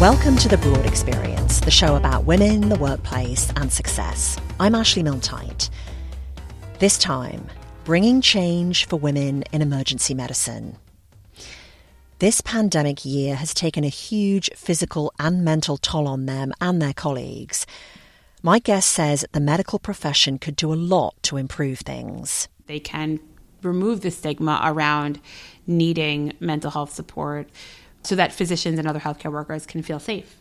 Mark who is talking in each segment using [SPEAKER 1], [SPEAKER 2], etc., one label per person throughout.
[SPEAKER 1] Welcome to The Broad Experience, the show about women, the workplace, and success. I'm Ashley Milne-Tyte. This time, bringing change for women in emergency medicine. This pandemic year has taken a huge physical and mental toll on them and their colleagues. My guest says the medical profession could do a lot to improve things.
[SPEAKER 2] They can remove the stigma around needing mental health support so that physicians and other healthcare workers can feel safe.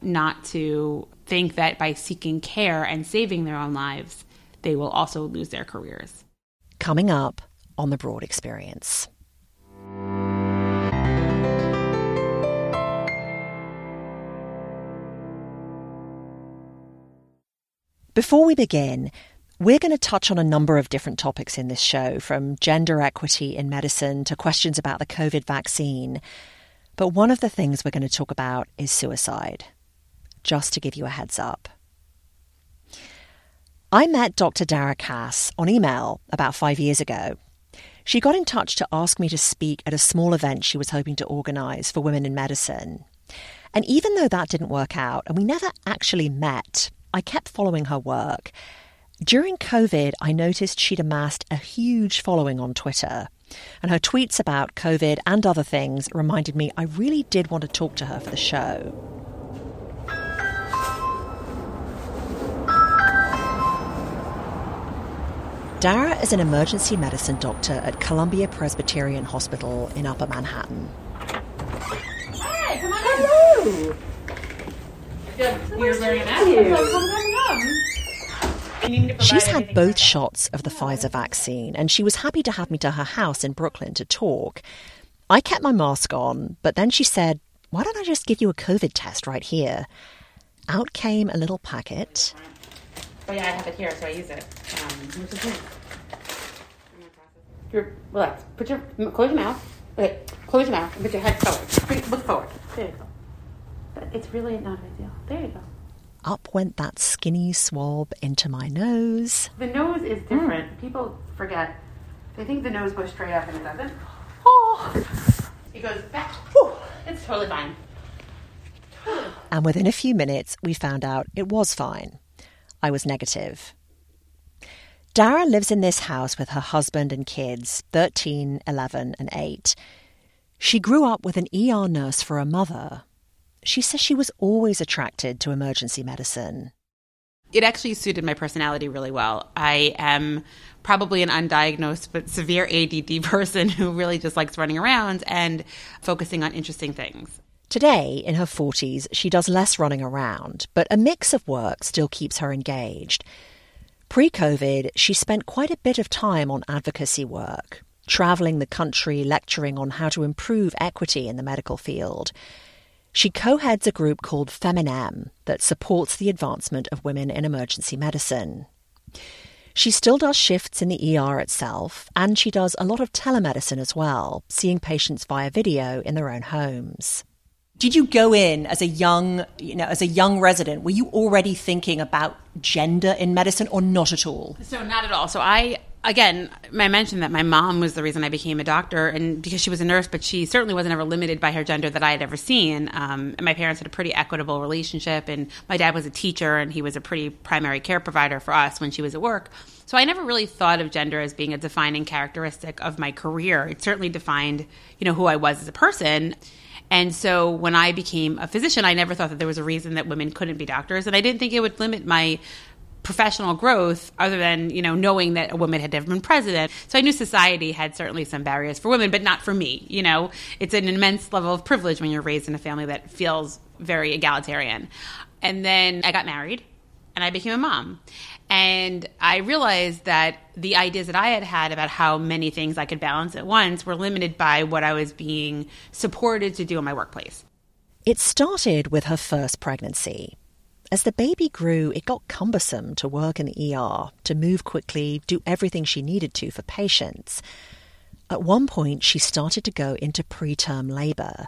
[SPEAKER 2] Not to think that by seeking care and saving their own lives, they will also lose their careers.
[SPEAKER 1] Coming up on the Broad Experience. Before we begin, we're going to touch on a number of different topics in this show, from gender equity in medicine to questions about the COVID vaccine. But one of the things we're going to talk about is suicide, just to give you a heads up. I met Dr. Dara Kass on email about five years ago. She got in touch to ask me to speak at a small event she was hoping to organise for women in medicine. And even though that didn't work out and we never actually met, I kept following her work. During COVID, I noticed she'd amassed a huge following on Twitter. And her tweets about COVID and other things reminded me I really did want to talk to her for the show. Dara is an emergency medicine doctor at Columbia Presbyterian Hospital in Upper Manhattan.
[SPEAKER 2] Hi, come on Hello. You're wearing a mask. Come, come, come.
[SPEAKER 1] She's had both shots of the Pfizer vaccine, and she was happy to have me to her house in Brooklyn to talk. I kept my mask on, but then she said, Why don't I just give you a COVID test right here? Out came a little packet.
[SPEAKER 2] Oh yeah, I have it here, so I use it. Um, Your, relax. Put your close your mouth. Okay, close your mouth and put your head forward. Look forward. There you go. But it's really not a big deal. There you go.
[SPEAKER 1] Up went that skinny swab into my nose.
[SPEAKER 2] The nose is different. People forget. They think the nose goes straight up and it doesn't. Oh, it goes back. Whew. It's totally fine.
[SPEAKER 1] And within a few minutes, we found out it was fine. I was negative. Dara lives in this house with her husband and kids, 13, 11, and 8. She grew up with an ER nurse for a mother. She says she was always attracted to emergency medicine.
[SPEAKER 2] It actually suited my personality really well. I am probably an undiagnosed but severe ADD person who really just likes running around and focusing on interesting things.
[SPEAKER 1] Today, in her 40s, she does less running around, but a mix of work still keeps her engaged. Pre COVID, she spent quite a bit of time on advocacy work, travelling the country lecturing on how to improve equity in the medical field. She co heads a group called FemInEM that supports the advancement of women in emergency medicine. She still does shifts in the ER itself, and she does a lot of telemedicine as well, seeing patients via video in their own homes. Did you go in as a young, you know, as a young resident? Were you already thinking about gender in medicine, or not at all?
[SPEAKER 2] So not at all. So I again, I mentioned that my mom was the reason I became a doctor, and because she was a nurse, but she certainly wasn't ever limited by her gender that I had ever seen. Um, my parents had a pretty equitable relationship, and my dad was a teacher, and he was a pretty primary care provider for us when she was at work. So I never really thought of gender as being a defining characteristic of my career. It certainly defined, you know, who I was as a person. And so when I became a physician, I never thought that there was a reason that women couldn't be doctors, and I didn't think it would limit my professional growth other than you know knowing that a woman had never been president so i knew society had certainly some barriers for women but not for me you know it's an immense level of privilege when you're raised in a family that feels very egalitarian and then i got married and I became a mom. And I realized that the ideas that I had had about how many things I could balance at once were limited by what I was being supported to do in my workplace.
[SPEAKER 1] It started with her first pregnancy. As the baby grew, it got cumbersome to work in the ER, to move quickly, do everything she needed to for patients. At one point, she started to go into preterm labour,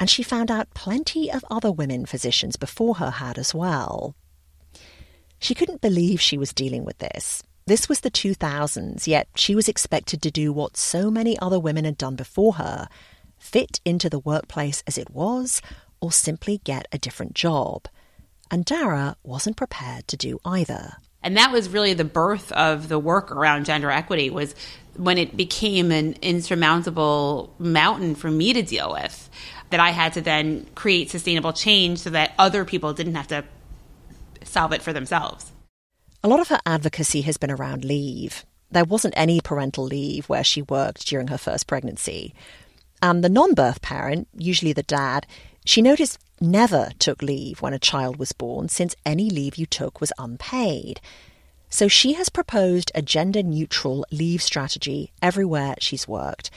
[SPEAKER 1] and she found out plenty of other women physicians before her had as well. She couldn't believe she was dealing with this. This was the 2000s, yet she was expected to do what so many other women had done before her fit into the workplace as it was, or simply get a different job. And Dara wasn't prepared to do either.
[SPEAKER 2] And that was really the birth of the work around gender equity was when it became an insurmountable mountain for me to deal with that I had to then create sustainable change so that other people didn't have to solve it for themselves.
[SPEAKER 1] A lot of her advocacy has been around leave. There wasn't any parental leave where she worked during her first pregnancy. And the non birth parent, usually the dad, she noticed never took leave when a child was born since any leave you took was unpaid. So she has proposed a gender neutral leave strategy everywhere she's worked.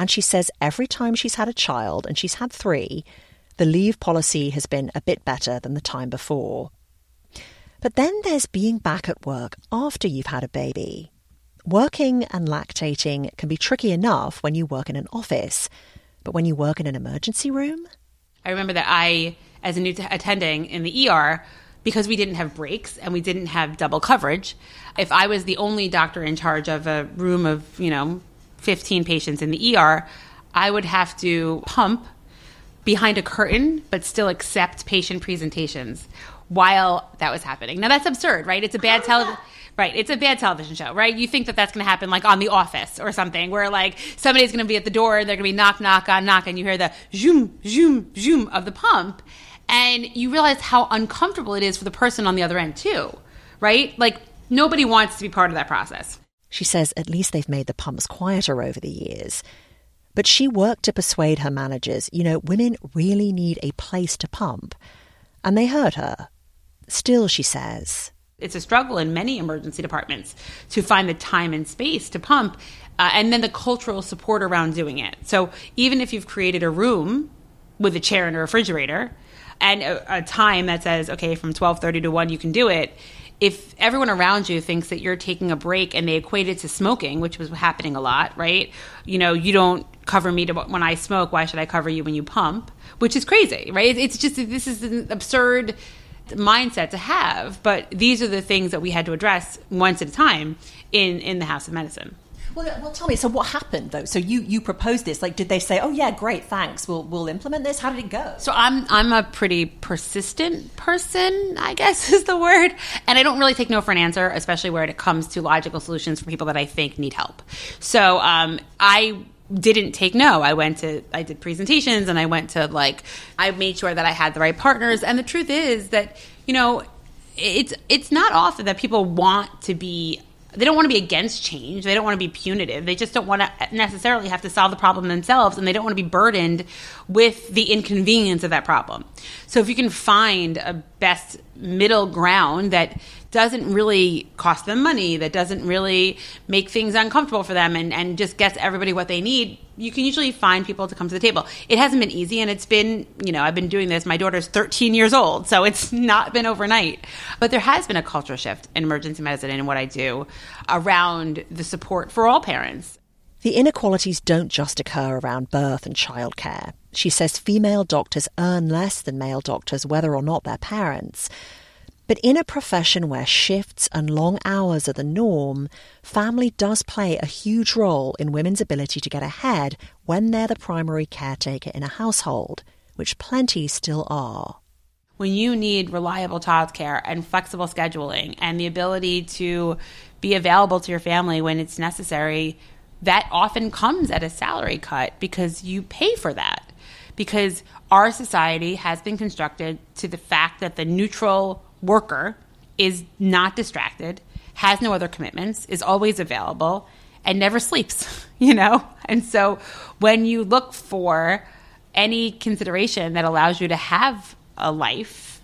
[SPEAKER 1] And she says every time she's had a child, and she's had three, the leave policy has been a bit better than the time before. But then there's being back at work after you've had a baby. Working and lactating can be tricky enough when you work in an office, but when you work in an emergency room?
[SPEAKER 2] I remember that I, as a new t- attending in the ER, because we didn't have breaks and we didn't have double coverage, if I was the only doctor in charge of a room of, you know, 15 patients in the ER, I would have to pump behind a curtain but still accept patient presentations while that was happening. Now that's absurd, right? It's a bad television. Right, it's a bad television show, right? You think that that's going to happen like on The Office or something, where like somebody's going to be at the door, and they're going to be knock, knock, on knock, and you hear the zoom, zoom, zoom of the pump, and you realize how uncomfortable it is for the person on the other end too, right? Like nobody wants to be part of that process.
[SPEAKER 1] She says at least they've made the pumps quieter over the years. But she worked to persuade her managers, you know, women really need a place to pump. And they heard her. Still, she says,
[SPEAKER 2] it's a struggle in many emergency departments to find the time and space to pump uh, and then the cultural support around doing it. So even if you've created a room with a chair and a refrigerator and a, a time that says, okay, from 1230 to 1 you can do it, if everyone around you thinks that you're taking a break and they equate it to smoking, which was happening a lot, right? You know, you don't cover me to when I smoke. Why should I cover you when you pump? Which is crazy, right? It's just this is an absurd mindset to have. But these are the things that we had to address once at a time in in the House of Medicine.
[SPEAKER 1] Well, well, tell me. So, what happened though? So, you you proposed this. Like, did they say, "Oh yeah, great, thanks. We'll we'll implement this"? How did it go?
[SPEAKER 2] So, I'm I'm a pretty persistent person, I guess is the word, and I don't really take no for an answer, especially where it comes to logical solutions for people that I think need help. So, um, I didn't take no. I went to I did presentations and I went to like I made sure that I had the right partners. And the truth is that, you know, it's it's not often that people want to be they don't want to be against change. They don't want to be punitive. They just don't want to necessarily have to solve the problem themselves and they don't want to be burdened with the inconvenience of that problem. So if you can find a best middle ground that doesn't really cost them money, that doesn't really make things uncomfortable for them, and, and just gets everybody what they need, you can usually find people to come to the table. It hasn't been easy, and it's been, you know, I've been doing this. My daughter's 13 years old, so it's not been overnight. But there has been a cultural shift in emergency medicine and what I do around the support for all parents.
[SPEAKER 1] The inequalities don't just occur around birth and childcare. She says female doctors earn less than male doctors, whether or not they're parents. But in a profession where shifts and long hours are the norm, family does play a huge role in women's ability to get ahead when they're the primary caretaker in a household, which plenty still are.
[SPEAKER 2] When you need reliable childcare and flexible scheduling and the ability to be available to your family when it's necessary, that often comes at a salary cut because you pay for that. Because our society has been constructed to the fact that the neutral worker is not distracted, has no other commitments, is always available, and never sleeps, you know? And so when you look for any consideration that allows you to have a life,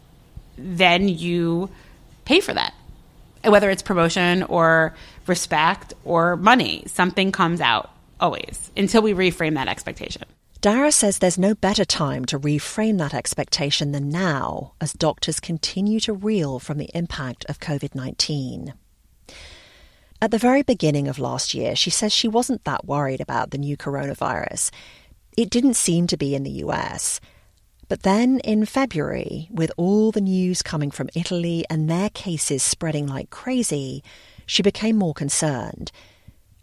[SPEAKER 2] then you pay for that. Whether it's promotion or respect or money, something comes out always until we reframe that expectation.
[SPEAKER 1] Dara says there's no better time to reframe that expectation than now as doctors continue to reel from the impact of COVID 19. At the very beginning of last year, she says she wasn't that worried about the new coronavirus. It didn't seem to be in the US. But then in February, with all the news coming from Italy and their cases spreading like crazy, she became more concerned.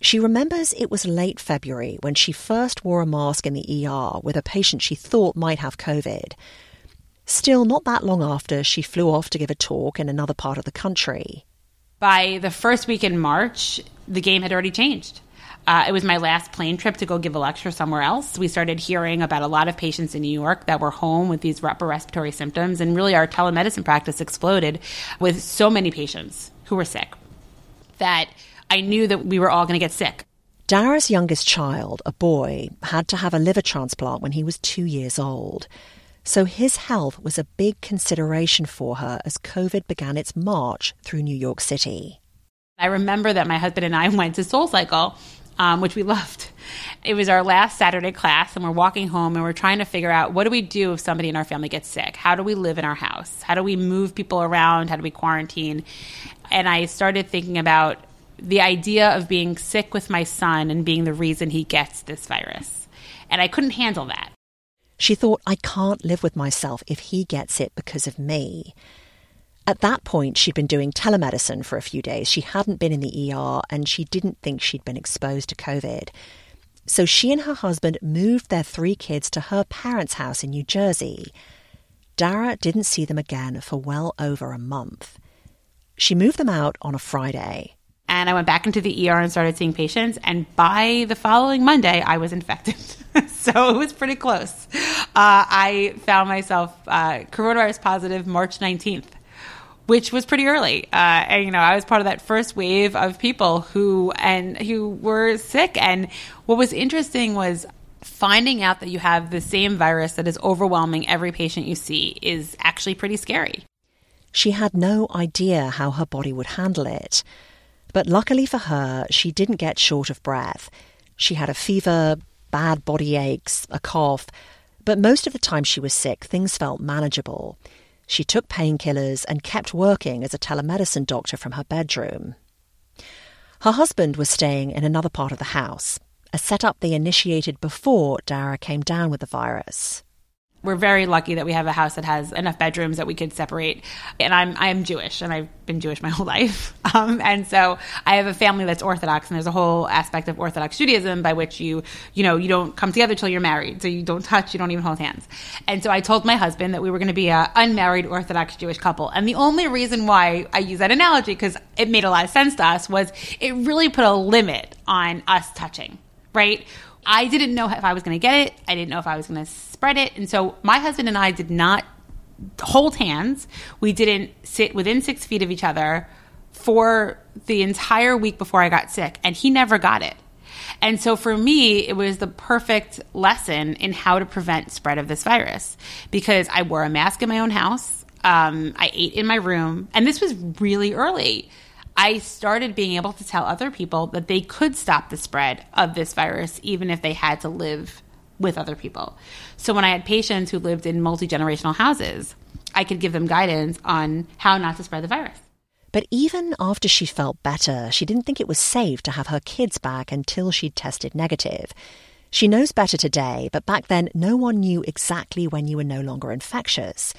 [SPEAKER 1] She remembers it was late February when she first wore a mask in the ER with a patient she thought might have COVID. Still, not that long after, she flew off to give a talk in another part of the country.
[SPEAKER 2] By the first week in March, the game had already changed. Uh, it was my last plane trip to go give a lecture somewhere else. We started hearing about a lot of patients in New York that were home with these upper respiratory symptoms, and really our telemedicine practice exploded with so many patients who were sick that I knew that we were all going to get sick.
[SPEAKER 1] Dara's youngest child, a boy, had to have a liver transplant when he was two years old. So his health was a big consideration for her as COVID began its march through New York City.
[SPEAKER 2] I remember that my husband and I went to Soul Cycle, um, which we loved. It was our last Saturday class, and we're walking home and we're trying to figure out what do we do if somebody in our family gets sick? How do we live in our house? How do we move people around? How do we quarantine? And I started thinking about the idea of being sick with my son and being the reason he gets this virus. And I couldn't handle that.
[SPEAKER 1] She thought, I can't live with myself if he gets it because of me. At that point, she'd been doing telemedicine for a few days. She hadn't been in the ER and she didn't think she'd been exposed to COVID. So she and her husband moved their three kids to her parents' house in New Jersey. Dara didn't see them again for well over a month. She moved them out on a Friday.
[SPEAKER 2] And I went back into the ER and started seeing patients. And by the following Monday, I was infected. so it was pretty close. Uh, I found myself uh, coronavirus positive March 19th which was pretty early. Uh, and you know, I was part of that first wave of people who and who were sick. And what was interesting was finding out that you have the same virus that is overwhelming every patient you see is actually pretty scary.
[SPEAKER 1] She had no idea how her body would handle it. But luckily for her, she didn't get short of breath. She had a fever, bad body aches, a cough, but most of the time she was sick, things felt manageable. She took painkillers and kept working as a telemedicine doctor from her bedroom. Her husband was staying in another part of the house, a setup they initiated before Dara came down with the virus
[SPEAKER 2] we're very lucky that we have a house that has enough bedrooms that we could separate. And I'm I'm Jewish, and I've been Jewish my whole life. Um, and so I have a family that's Orthodox, and there's a whole aspect of Orthodox Judaism by which you you know you don't come together till you're married, so you don't touch, you don't even hold hands. And so I told my husband that we were going to be an unmarried Orthodox Jewish couple. And the only reason why I use that analogy because it made a lot of sense to us was it really put a limit on us touching, right? I didn't know if I was going to get it. I didn't know if I was going to spread it. And so my husband and I did not hold hands. We didn't sit within six feet of each other for the entire week before I got sick. And he never got it. And so for me, it was the perfect lesson in how to prevent spread of this virus because I wore a mask in my own house. Um, I ate in my room. And this was really early. I started being able to tell other people that they could stop the spread of this virus even if they had to live with other people. So when I had patients who lived in multi generational houses, I could give them guidance on how not to spread the virus.
[SPEAKER 1] But even after she felt better, she didn't think it was safe to have her kids back until she'd tested negative. She knows better today, but back then no one knew exactly when you were no longer infectious.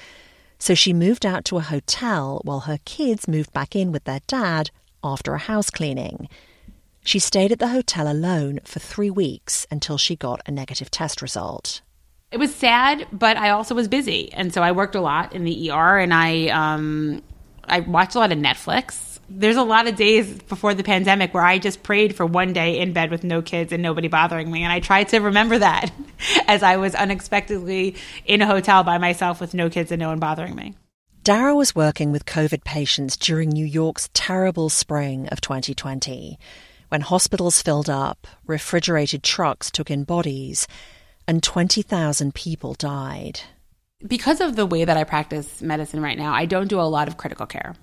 [SPEAKER 1] So she moved out to a hotel while her kids moved back in with their dad after a house cleaning. She stayed at the hotel alone for three weeks until she got a negative test result.
[SPEAKER 2] It was sad, but I also was busy, and so I worked a lot in the ER, and I um, I watched a lot of Netflix there's a lot of days before the pandemic where I just prayed for one day in bed with no kids and nobody bothering me. And I tried to remember that as I was unexpectedly in a hotel by myself with no kids and no one bothering me.
[SPEAKER 1] Dara was working with COVID patients during New York's terrible spring of 2020, when hospitals filled up, refrigerated trucks took in bodies, and 20,000 people died.
[SPEAKER 2] Because of the way that I practice medicine right now, I don't do a lot of critical care.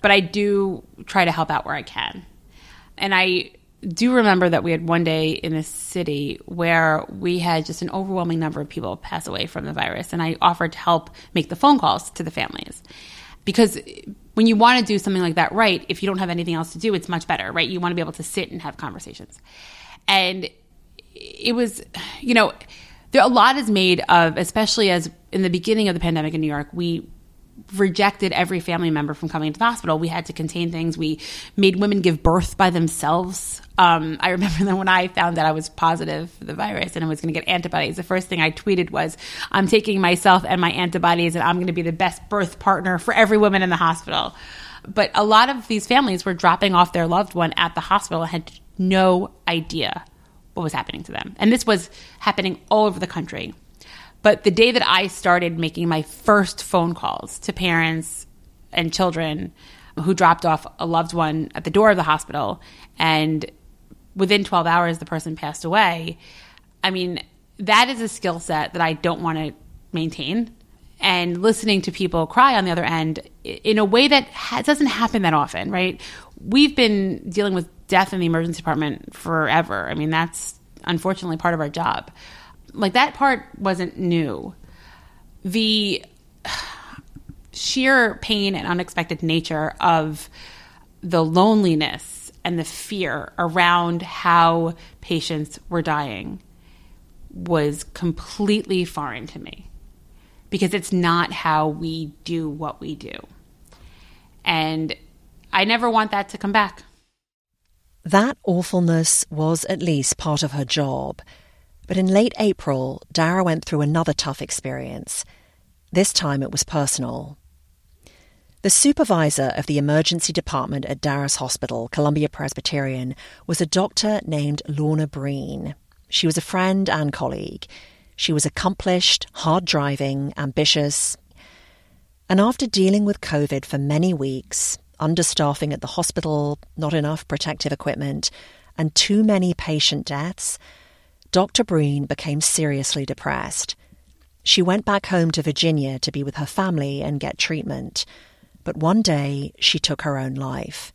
[SPEAKER 2] but I do try to help out where I can. And I do remember that we had one day in a city where we had just an overwhelming number of people pass away from the virus. And I offered to help make the phone calls to the families. Because when you want to do something like that right, if you don't have anything else to do, it's much better, right? You want to be able to sit and have conversations. And it was, you know, there a lot is made of, especially as in the beginning of the pandemic in New York, we rejected every family member from coming to the hospital. We had to contain things. We made women give birth by themselves. Um, I remember that when I found that I was positive for the virus and I was going to get antibodies, the first thing I tweeted was, I'm taking myself and my antibodies and I'm going to be the best birth partner for every woman in the hospital. But a lot of these families were dropping off their loved one at the hospital and had no idea what was happening to them. And this was happening all over the country. But the day that I started making my first phone calls to parents and children who dropped off a loved one at the door of the hospital, and within 12 hours, the person passed away, I mean, that is a skill set that I don't want to maintain. And listening to people cry on the other end in a way that ha- doesn't happen that often, right? We've been dealing with death in the emergency department forever. I mean, that's unfortunately part of our job like that part wasn't new. The sheer pain and unexpected nature of the loneliness and the fear around how patients were dying was completely foreign to me because it's not how we do what we do. And I never want that to come back.
[SPEAKER 1] That awfulness was at least part of her job. But in late April, Dara went through another tough experience. This time it was personal. The supervisor of the emergency department at Dara's hospital, Columbia Presbyterian, was a doctor named Lorna Breen. She was a friend and colleague. She was accomplished, hard driving, ambitious. And after dealing with COVID for many weeks, understaffing at the hospital, not enough protective equipment, and too many patient deaths, Dr. Breen became seriously depressed. She went back home to Virginia to be with her family and get treatment. But one day she took her own life.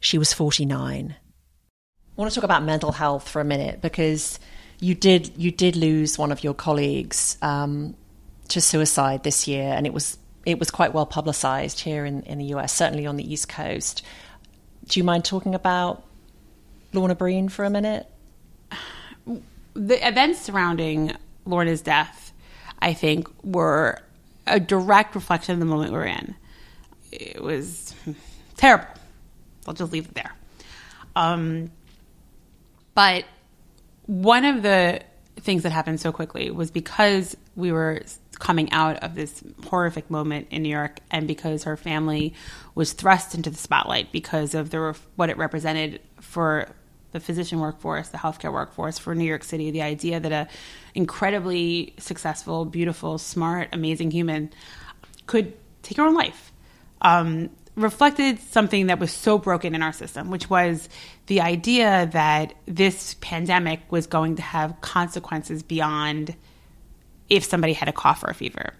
[SPEAKER 1] She was 49. I want to talk about mental health for a minute because you did you did lose one of your colleagues um, to suicide this year, and it was it was quite well publicized here in, in the US, certainly on the East Coast. Do you mind talking about Lorna Breen for a minute?
[SPEAKER 2] The events surrounding Lorna's death, I think, were a direct reflection of the moment we are in. It was terrible. I'll just leave it there. Um, but one of the things that happened so quickly was because we were coming out of this horrific moment in New York, and because her family was thrust into the spotlight because of the what it represented for the physician workforce, the healthcare workforce for New York City. The idea that a incredibly successful, beautiful, smart, amazing human could take her own life um, reflected something that was so broken in our system, which was the idea that this pandemic was going to have consequences beyond if somebody had a cough or a fever,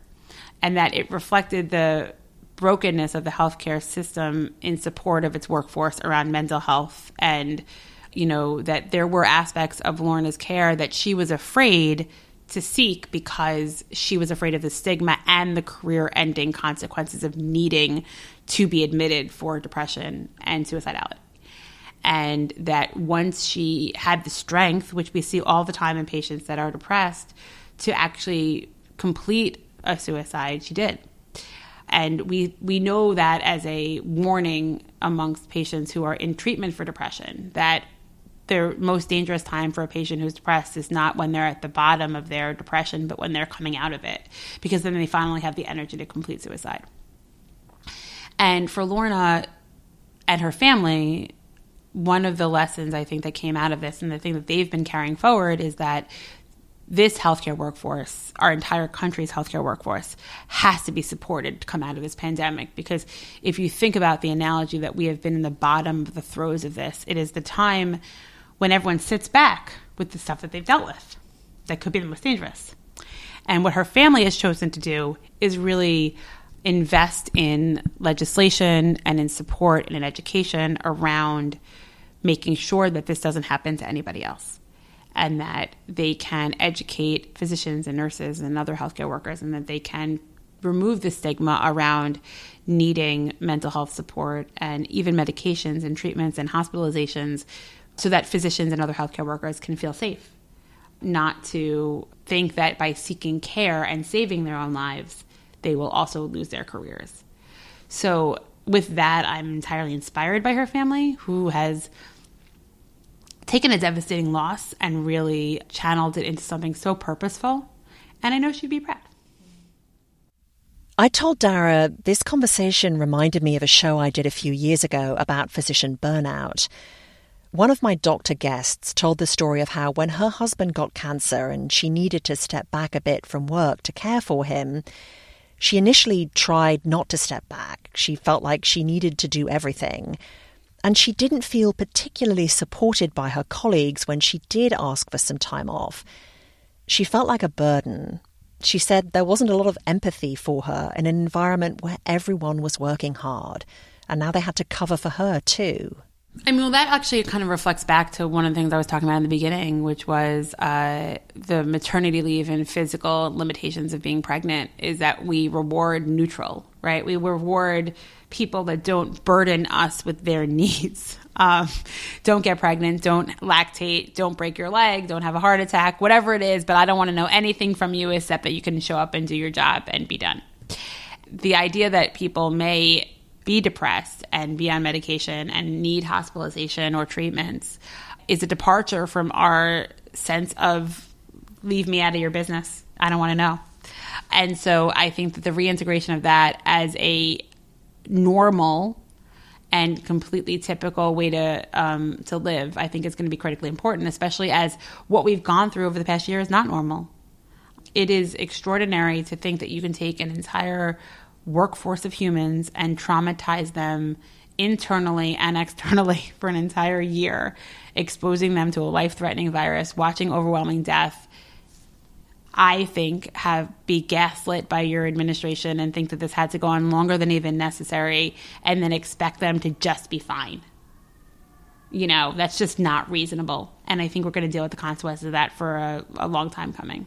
[SPEAKER 2] and that it reflected the brokenness of the healthcare system in support of its workforce around mental health and you know, that there were aspects of Lorna's care that she was afraid to seek because she was afraid of the stigma and the career ending consequences of needing to be admitted for depression and suicidality. And that once she had the strength, which we see all the time in patients that are depressed, to actually complete a suicide, she did. And we, we know that as a warning amongst patients who are in treatment for depression, that the most dangerous time for a patient who's depressed is not when they're at the bottom of their depression, but when they're coming out of it, because then they finally have the energy to complete suicide. And for Lorna and her family, one of the lessons I think that came out of this and the thing that they've been carrying forward is that this healthcare workforce, our entire country's healthcare workforce, has to be supported to come out of this pandemic. Because if you think about the analogy that we have been in the bottom of the throes of this, it is the time when everyone sits back with the stuff that they've dealt with that could be the most dangerous. And what her family has chosen to do is really invest in legislation and in support and in education around making sure that this doesn't happen to anybody else and that they can educate physicians and nurses and other healthcare workers and that they can remove the stigma around needing mental health support and even medications and treatments and hospitalizations so that physicians and other healthcare workers can feel safe not to think that by seeking care and saving their own lives they will also lose their careers. So, with that, I'm entirely inspired by her family, who has taken a devastating loss and really channeled it into something so purposeful. And I know she'd be proud.
[SPEAKER 1] I told Dara this conversation reminded me of a show I did a few years ago about physician burnout. One of my doctor guests told the story of how when her husband got cancer and she needed to step back a bit from work to care for him, she initially tried not to step back. She felt like she needed to do everything. And she didn't feel particularly supported by her colleagues when she did ask for some time off. She felt like a burden. She said there wasn't a lot of empathy for her in an environment where everyone was working hard, and now they had to cover for her too.
[SPEAKER 2] I mean, well, that actually kind of reflects back to one of the things I was talking about in the beginning, which was uh, the maternity leave and physical limitations of being pregnant. Is that we reward neutral, right? We reward people that don't burden us with their needs. Um, don't get pregnant, don't lactate, don't break your leg, don't have a heart attack, whatever it is. But I don't want to know anything from you except that you can show up and do your job and be done. The idea that people may be depressed and be on medication and need hospitalization or treatments is a departure from our sense of leave me out of your business. I don't want to know. And so I think that the reintegration of that as a normal and completely typical way to um, to live, I think is going to be critically important, especially as what we've gone through over the past year is not normal. It is extraordinary to think that you can take an entire workforce of humans and traumatize them internally and externally for an entire year, exposing them to a life threatening virus, watching overwhelming death. I think have be gaslit by your administration and think that this had to go on longer than even necessary and then expect them to just be fine. You know, that's just not reasonable. And I think we're going to deal with the consequences of that for a, a long time coming.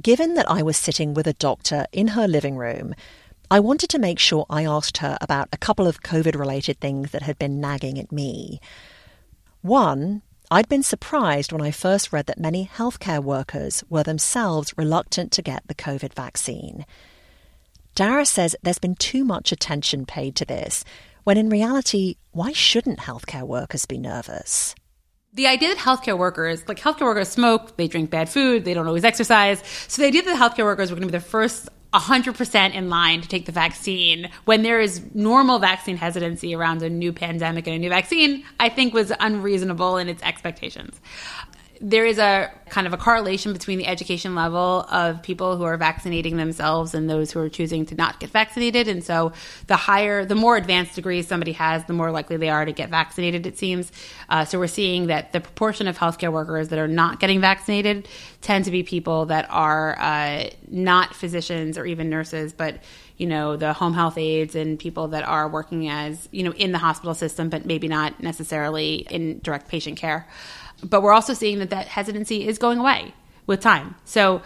[SPEAKER 1] Given that I was sitting with a doctor in her living room, I wanted to make sure I asked her about a couple of COVID related things that had been nagging at me. One, I'd been surprised when I first read that many healthcare workers were themselves reluctant to get the COVID vaccine. Dara says there's been too much attention paid to this, when in reality, why shouldn't healthcare workers be nervous?
[SPEAKER 2] The idea that healthcare workers, like healthcare workers smoke, they drink bad food, they don't always exercise. So the idea that healthcare workers were going to be the first 100% in line to take the vaccine when there is normal vaccine hesitancy around a new pandemic and a new vaccine, I think was unreasonable in its expectations there is a kind of a correlation between the education level of people who are vaccinating themselves and those who are choosing to not get vaccinated. And so, the higher, the more advanced degrees somebody has, the more likely they are to get vaccinated, it seems. Uh, so, we're seeing that the proportion of healthcare workers that are not getting vaccinated tend to be people that are uh, not physicians or even nurses, but you know the home health aides and people that are working as you know in the hospital system, but maybe not necessarily in direct patient care but we're also seeing that that hesitancy is going away with time. So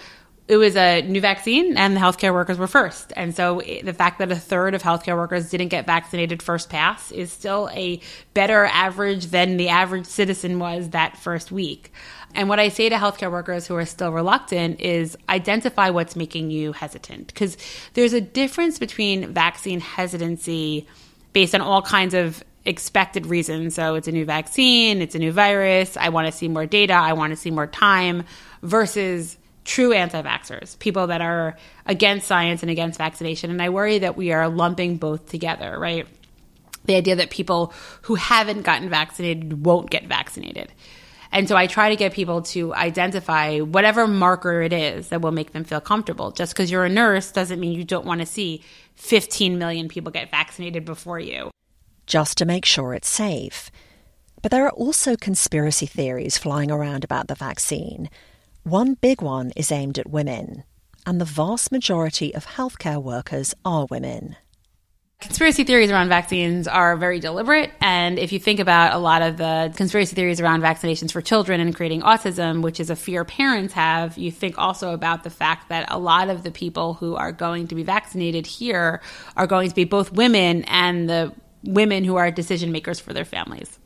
[SPEAKER 2] it was a new vaccine and the healthcare workers were first. And so eh, the fact that a third of healthcare workers didn't get vaccinated first pass is still a better average than the average citizen was that first week. And what I say to healthcare workers who are still reluctant is identify what's making you hesitant. Because there's a difference between vaccine hesitancy based on all kinds of expected reasons. So it's a new vaccine, it's a new virus, I want to see more data, I want to see more time, versus true anti vaxxers, people that are against science and against vaccination. And I worry that we are lumping both together, right? The idea that people who haven't gotten vaccinated won't get vaccinated. And so I try to get people to identify whatever marker it is that will make them feel comfortable. Just because you're a nurse doesn't mean you don't want to see 15 million people get vaccinated before you.
[SPEAKER 1] Just to make sure it's safe. But there are also conspiracy theories flying around about the vaccine. One big one is aimed at women, and the vast majority of healthcare workers are women.
[SPEAKER 2] Conspiracy theories around vaccines are very deliberate. And if you think about a lot of the conspiracy theories around vaccinations for children and creating autism, which is a fear parents have, you think also about the fact that a lot of the people who are going to be vaccinated here are going to be both women and the women who are decision makers for their families.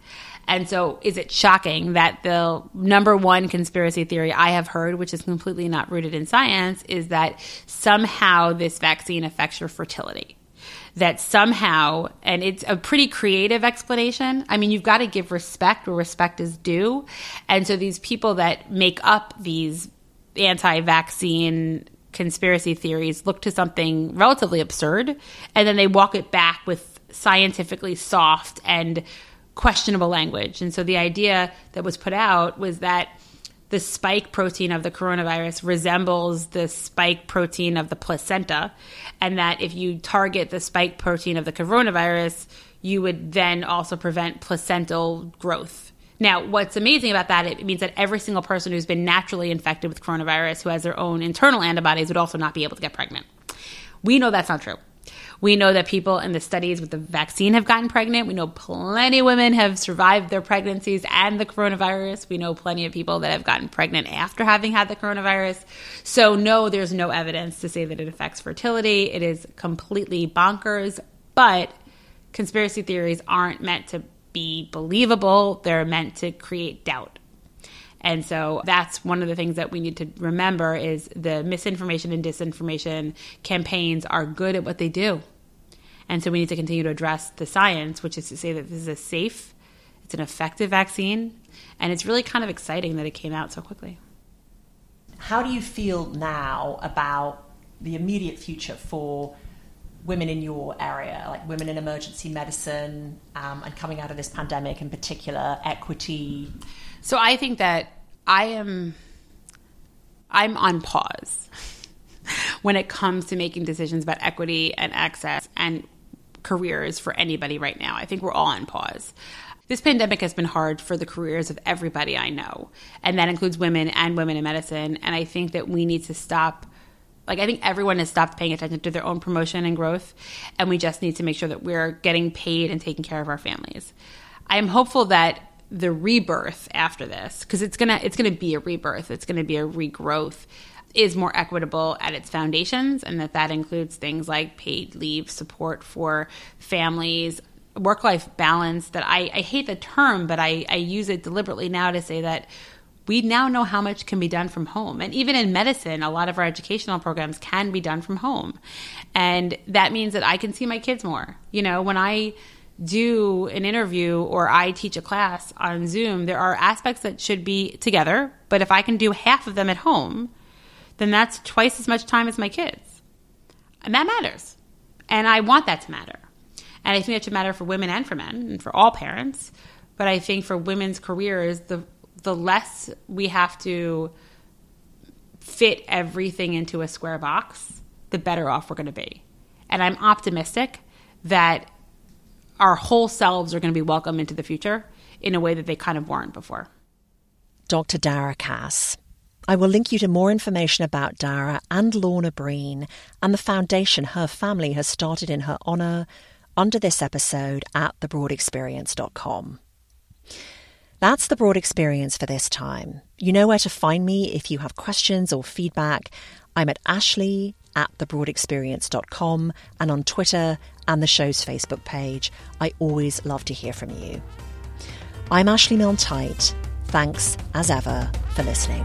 [SPEAKER 2] And so, is it shocking that the number one conspiracy theory I have heard, which is completely not rooted in science, is that somehow this vaccine affects your fertility? That somehow, and it's a pretty creative explanation. I mean, you've got to give respect where respect is due. And so, these people that make up these anti vaccine conspiracy theories look to something relatively absurd and then they walk it back with scientifically soft and questionable language. And so the idea that was put out was that the spike protein of the coronavirus resembles the spike protein of the placenta, and that if you target the spike protein of the coronavirus, you would then also prevent placental growth. Now, what's amazing about that, it means that every single person who's been naturally infected with coronavirus who has their own internal antibodies would also not be able to get pregnant. We know that's not true. We know that people in the studies with the vaccine have gotten pregnant. We know plenty of women have survived their pregnancies and the coronavirus. We know plenty of people that have gotten pregnant after having had the coronavirus. So, no, there's no evidence to say that it affects fertility. It is completely bonkers, but conspiracy theories aren't meant to be believable, they're meant to create doubt. And so that's one of the things that we need to remember is the misinformation and disinformation campaigns are good at what they do. And so we need to continue to address the science, which is to say that this is a safe, it's an effective vaccine, and it's really kind of exciting that it came out so quickly.
[SPEAKER 1] How do you feel now about the immediate future for women in your area, like women in emergency medicine um, and coming out of this pandemic in particular, equity?
[SPEAKER 2] So I think that I am I'm on pause when it comes to making decisions about equity and access and careers for anybody right now. I think we're all on pause. This pandemic has been hard for the careers of everybody I know, and that includes women and women in medicine. And I think that we need to stop. Like, I think everyone has stopped paying attention to their own promotion and growth, and we just need to make sure that we're getting paid and taking care of our families. I am hopeful that the rebirth after this because it's gonna it's gonna be a rebirth it's gonna be a regrowth is more equitable at its foundations and that that includes things like paid leave support for families work life balance that I, I hate the term but I, I use it deliberately now to say that we now know how much can be done from home. And even in medicine, a lot of our educational programs can be done from home. And that means that I can see my kids more. You know, when I do an interview or I teach a class on Zoom, there are aspects that should be together. But if I can do half of them at home, then that's twice as much time as my kids. And that matters. And I want that to matter. And I think that should matter for women and for men and for all parents. But I think for women's careers, the the less we have to fit everything into a square box, the better off we're going to be. And I'm optimistic that our whole selves are going to be welcome into the future in a way that they kind of weren't before.
[SPEAKER 1] Dr. Dara Kass. I will link you to more information about Dara and Lorna Breen and the foundation her family has started in her honour under this episode at thebroadexperience.com. That's the broad experience for this time. You know where to find me if you have questions or feedback. I'm at Ashley at thebroadexperience.com and on Twitter and the show's Facebook page. I always love to hear from you. I'm Ashley Milne Thanks, as ever, for listening.